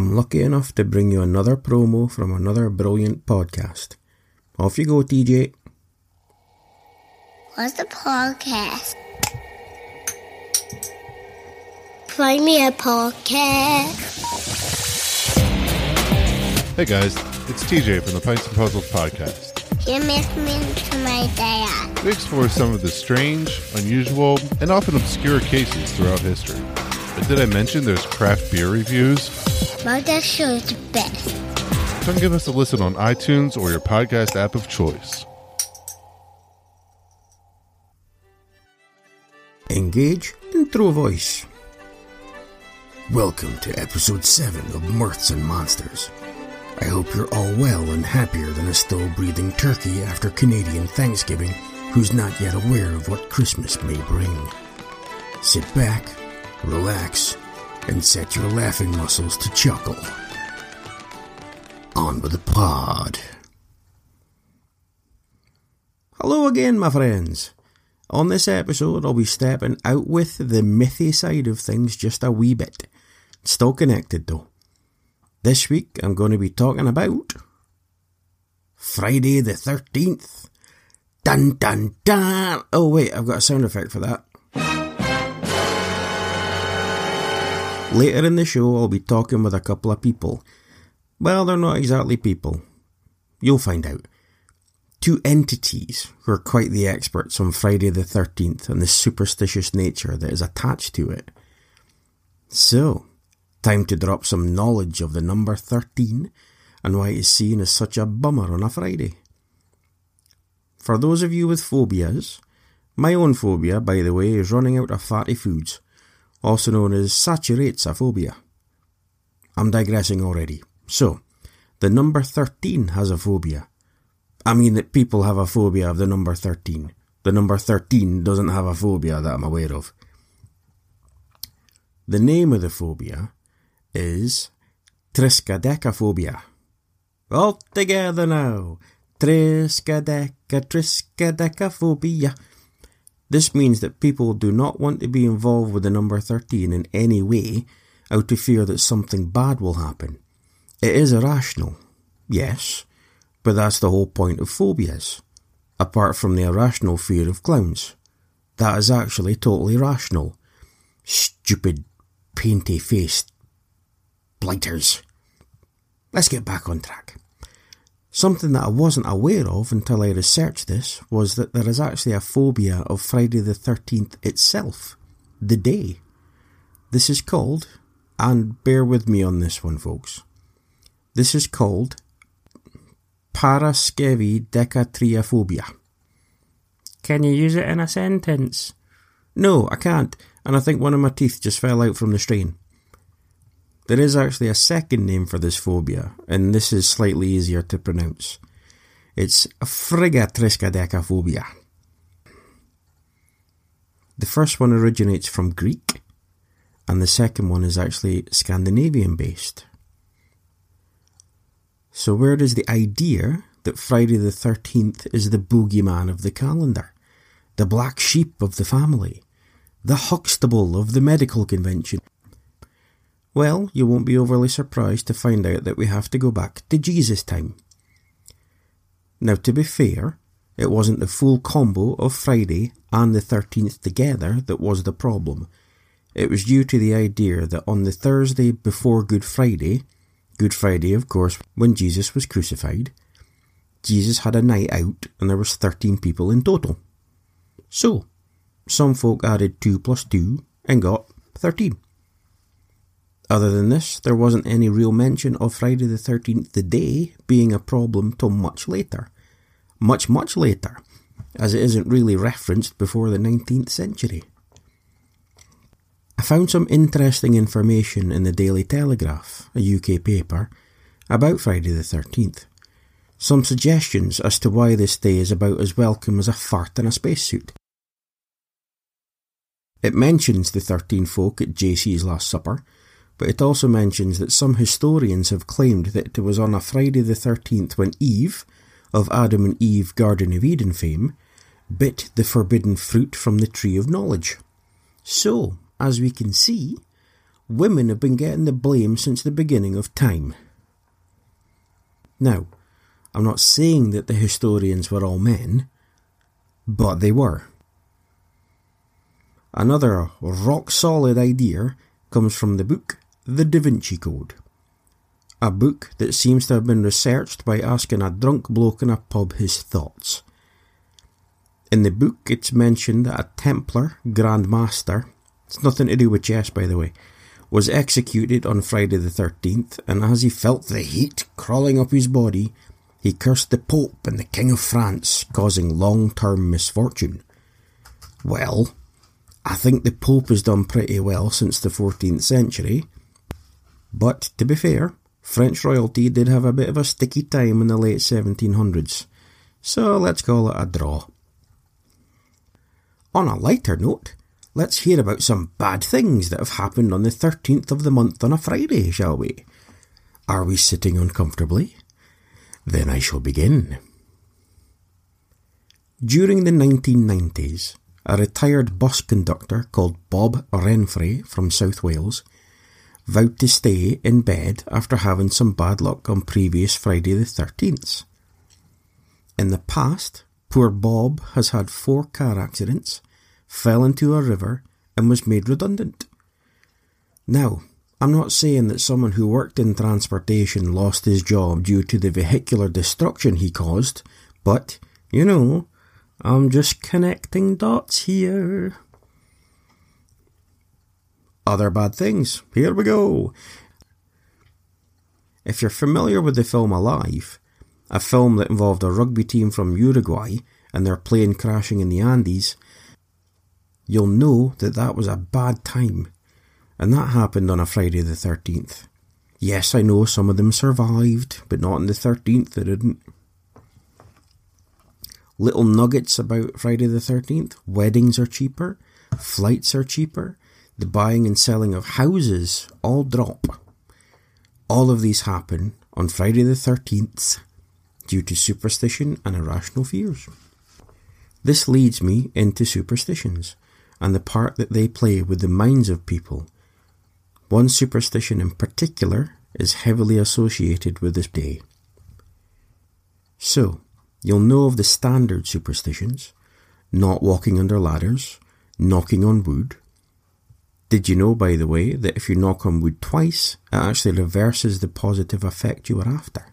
I'm lucky enough to bring you another promo from another brilliant podcast. Off you go, TJ. What's the podcast? Play me a podcast. Hey guys, it's TJ from the Pints and Puzzles podcast. You're listening to my dad. We explore some of the strange, unusual, and often obscure cases throughout history. But did I mention there's craft beer reviews? My dad shows the best. Come give us a listen on iTunes or your podcast app of choice. Engage and throw a voice. Welcome to episode 7 of Mirths and Monsters. I hope you're all well and happier than a still breathing turkey after Canadian Thanksgiving who's not yet aware of what Christmas may bring. Sit back, relax, and set your laughing muscles to chuckle. On with the pod. Hello again, my friends. On this episode, I'll be stepping out with the mythy side of things just a wee bit. Still connected though. This week, I'm going to be talking about Friday the 13th. Dun dun dun! Oh, wait, I've got a sound effect for that. Later in the show, I'll be talking with a couple of people. Well, they're not exactly people. You'll find out. Two entities who are quite the experts on Friday the 13th and the superstitious nature that is attached to it. So, time to drop some knowledge of the number 13 and why it is seen as such a bummer on a Friday. For those of you with phobias, my own phobia, by the way, is running out of fatty foods also known as saturatesophobia. I'm digressing already. So, the number 13 has a phobia. I mean that people have a phobia of the number 13. The number 13 doesn't have a phobia that I'm aware of. The name of the phobia is triskaidekaphobia. All together now. Triskaideka, triskaidekaphobia. This means that people do not want to be involved with the number 13 in any way out of fear that something bad will happen. It is irrational, yes, but that's the whole point of phobias, apart from the irrational fear of clowns. That is actually totally rational. Stupid, painty faced blighters. Let's get back on track. Something that I wasn't aware of until I researched this was that there is actually a phobia of Friday the 13th itself, the day. This is called, and bear with me on this one, folks. This is called paraskevidekatriophobia. Can you use it in a sentence? No, I can't, and I think one of my teeth just fell out from the strain. There is actually a second name for this phobia, and this is slightly easier to pronounce. It's frigatriskaidekaphobia. The first one originates from Greek, and the second one is actually Scandinavian based. So, where does the idea that Friday the 13th is the boogeyman of the calendar, the black sheep of the family, the Huxtable of the medical convention? Well, you won't be overly surprised to find out that we have to go back to Jesus' time. Now, to be fair, it wasn't the full combo of Friday and the 13th together that was the problem. It was due to the idea that on the Thursday before Good Friday, Good Friday, of course, when Jesus was crucified, Jesus had a night out and there was 13 people in total. So, some folk added 2 plus 2 and got 13. Other than this, there wasn't any real mention of Friday the 13th the day being a problem till much later. Much, much later, as it isn't really referenced before the 19th century. I found some interesting information in the Daily Telegraph, a UK paper, about Friday the 13th. Some suggestions as to why this day is about as welcome as a fart in a spacesuit. It mentions the 13 folk at JC's Last Supper, but it also mentions that some historians have claimed that it was on a Friday the 13th when Eve, of Adam and Eve Garden of Eden fame, bit the forbidden fruit from the tree of knowledge. So, as we can see, women have been getting the blame since the beginning of time. Now, I'm not saying that the historians were all men, but they were. Another rock solid idea comes from the book the Da Vinci Code. A book that seems to have been researched by asking a drunk bloke in a pub his thoughts. In the book, it's mentioned that a Templar Grand Master, it's nothing to do with chess by the way, was executed on Friday the 13th, and as he felt the heat crawling up his body, he cursed the Pope and the King of France, causing long term misfortune. Well, I think the Pope has done pretty well since the 14th century, but to be fair, French royalty did have a bit of a sticky time in the late 1700s, so let's call it a draw. On a lighter note, let's hear about some bad things that have happened on the 13th of the month on a Friday, shall we? Are we sitting uncomfortably? Then I shall begin. During the 1990s, a retired bus conductor called Bob Renfrey from South Wales vowed to stay in bed after having some bad luck on previous Friday the 13th. In the past, poor Bob has had four car accidents, fell into a river, and was made redundant. Now, I'm not saying that someone who worked in transportation lost his job due to the vehicular destruction he caused, but, you know, I'm just connecting dots here. Other bad things. Here we go. If you're familiar with the film Alive, a film that involved a rugby team from Uruguay and their plane crashing in the Andes, you'll know that that was a bad time. And that happened on a Friday the 13th. Yes, I know some of them survived, but not on the 13th, they didn't. Little nuggets about Friday the 13th weddings are cheaper, flights are cheaper, the buying and selling of houses all drop. All of these happen on Friday the 13th due to superstition and irrational fears. This leads me into superstitions and the part that they play with the minds of people. One superstition in particular is heavily associated with this day. So, you'll know of the standard superstitions not walking under ladders, knocking on wood, did you know, by the way, that if you knock on wood twice, it actually reverses the positive effect you were after?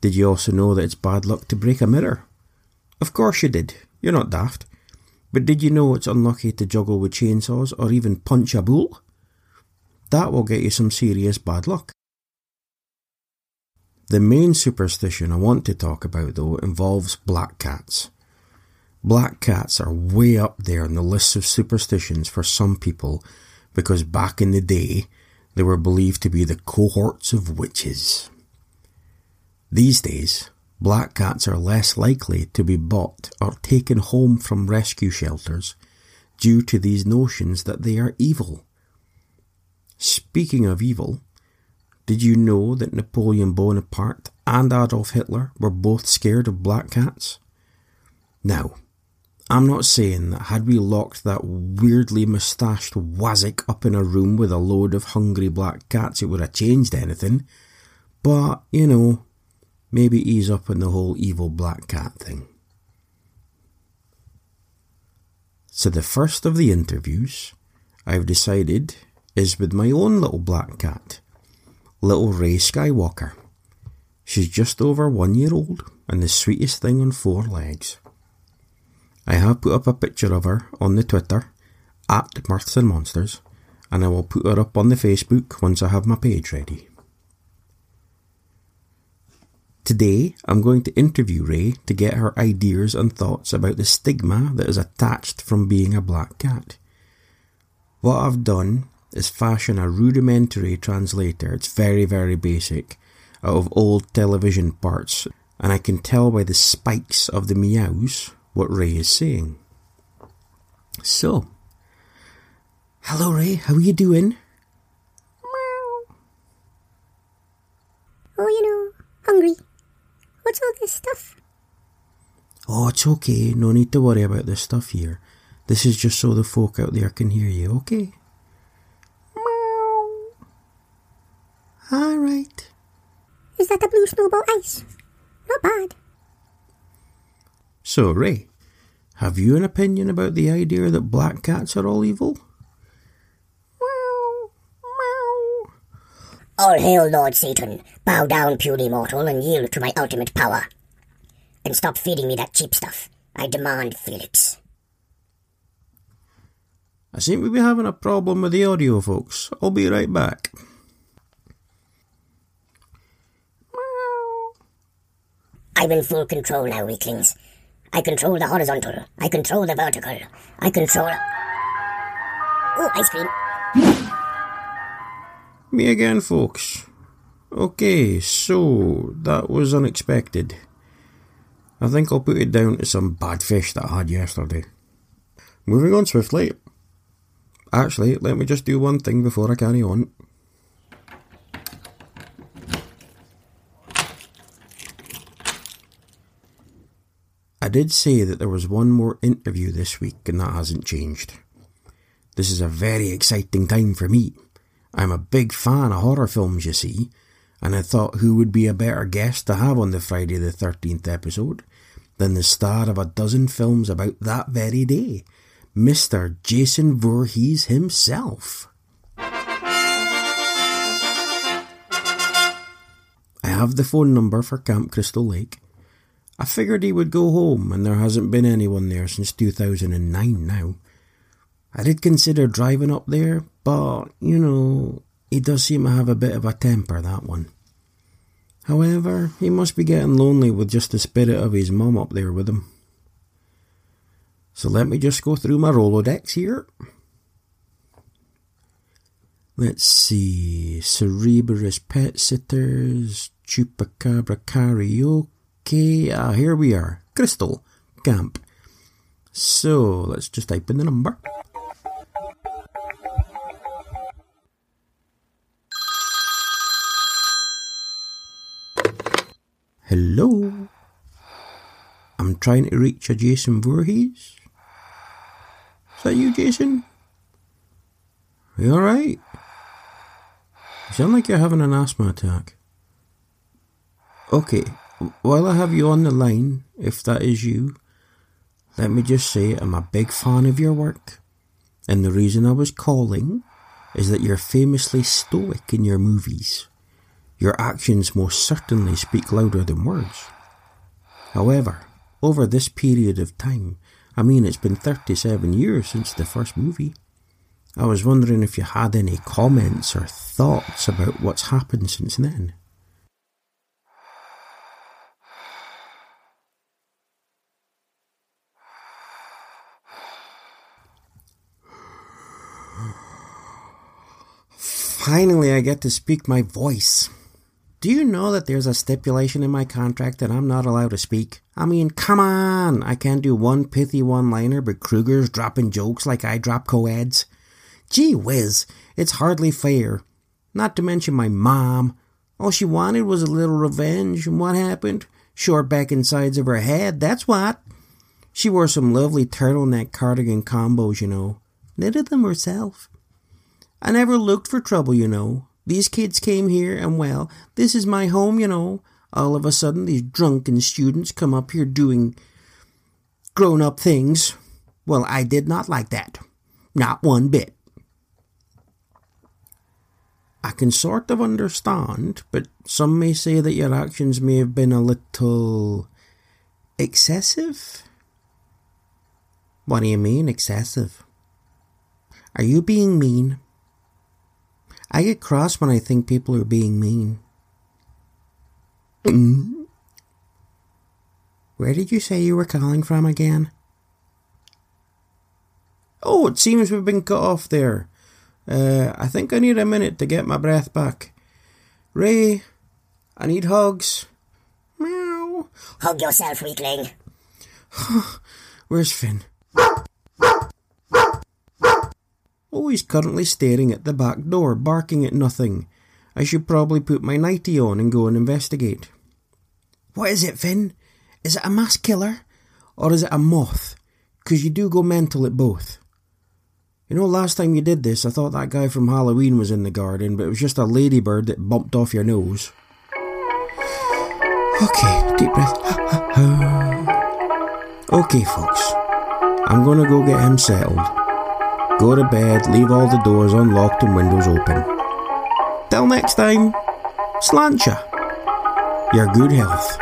Did you also know that it's bad luck to break a mirror? Of course you did. You're not daft. But did you know it's unlucky to juggle with chainsaws or even punch a bull? That will get you some serious bad luck. The main superstition I want to talk about, though, involves black cats. Black cats are way up there on the list of superstitions for some people because back in the day they were believed to be the cohorts of witches. These days, black cats are less likely to be bought or taken home from rescue shelters due to these notions that they are evil. Speaking of evil, Did you know that Napoleon Bonaparte and Adolf Hitler were both scared of black cats? Now, I'm not saying that had we locked that weirdly moustached wazik up in a room with a load of hungry black cats it would have changed anything, but, you know, maybe ease up on the whole evil black cat thing. So the first of the interviews I've decided is with my own little black cat, little Ray Skywalker. She's just over one year old and the sweetest thing on four legs. I have put up a picture of her on the Twitter at Mirths and Monsters, and I will put her up on the Facebook once I have my page ready. Today, I'm going to interview Ray to get her ideas and thoughts about the stigma that is attached from being a black cat. What I've done is fashion a rudimentary translator, it's very, very basic, out of old television parts, and I can tell by the spikes of the meows what Ray is saying. So, hello Ray, how are you doing? Meow. Oh, you know, hungry. What's all this stuff? Oh, it's okay, no need to worry about this stuff here. This is just so the folk out there can hear you, okay? Meow. Alright. Is that a blue snowball ice? Not bad. So, Ray, have you an opinion about the idea that black cats are all evil? Meow. Meow. All hail Lord Satan, bow down, puny mortal, and yield to my ultimate power. And stop feeding me that cheap stuff. I demand Felix. I seem to be having a problem with the audio, folks. I'll be right back. I'm in full control now, weaklings. I control the horizontal. I control the vertical. I control. Oh, ice cream. Me again, folks. Okay, so that was unexpected. I think I'll put it down to some bad fish that I had yesterday. Moving on swiftly. Actually, let me just do one thing before I carry on. Did say that there was one more interview this week, and that hasn't changed. This is a very exciting time for me. I'm a big fan of horror films, you see, and I thought who would be a better guest to have on the Friday the 13th episode than the star of a dozen films about that very day, Mr. Jason Voorhees himself. I have the phone number for Camp Crystal Lake. I figured he would go home, and there hasn't been anyone there since 2009 now. I did consider driving up there, but, you know, he does seem to have a bit of a temper, that one. However, he must be getting lonely with just the spirit of his mum up there with him. So let me just go through my Rolodex here. Let's see. Cerberus Pet Sitters, Chupacabra Karaoke. Ah, here we are. Crystal Camp. So let's just type in the number. Hello? I'm trying to reach a Jason Voorhees. Is that you, Jason? Are you alright? You sound like you're having an asthma attack. Okay, while I have you on the line, if that is you, let me just say I'm a big fan of your work. And the reason I was calling is that you're famously stoic in your movies. Your actions most certainly speak louder than words. However, over this period of time, I mean, it's been 37 years since the first movie. I was wondering if you had any comments or thoughts about what's happened since then. Finally, I get to speak my voice. Do you know that there's a stipulation in my contract that I'm not allowed to speak? I mean, come on! I can't do one pithy one liner, but Krueger's dropping jokes like I drop co-eds. Gee whiz, it's hardly fair. Not to mention my mom. All she wanted was a little revenge, and what happened? Short back insides of her head, that's what. She wore some lovely turtleneck cardigan combos, you know. Knitted them herself. I never looked for trouble, you know. These kids came here, and well, this is my home, you know. All of a sudden, these drunken students come up here doing grown up things. Well, I did not like that. Not one bit. I can sort of understand, but some may say that your actions may have been a little excessive. What do you mean, excessive? Are you being mean? I get cross when I think people are being mean. Mm. Where did you say you were calling from again? Oh, it seems we've been cut off there. Uh, I think I need a minute to get my breath back. Ray, I need hugs. Meow. Hug yourself, weakling. Where's Finn? He's currently staring at the back door, barking at nothing. I should probably put my nightie on and go and investigate. What is it, Finn? Is it a mass killer? Or is it a moth? 'Cause you do go mental at both. You know, last time you did this, I thought that guy from Halloween was in the garden, but it was just a ladybird that bumped off your nose. Okay, deep breath. okay, folks. I'm gonna go get him settled. Go to bed, leave all the doors unlocked and windows open. Till next time, slancha. Your good health.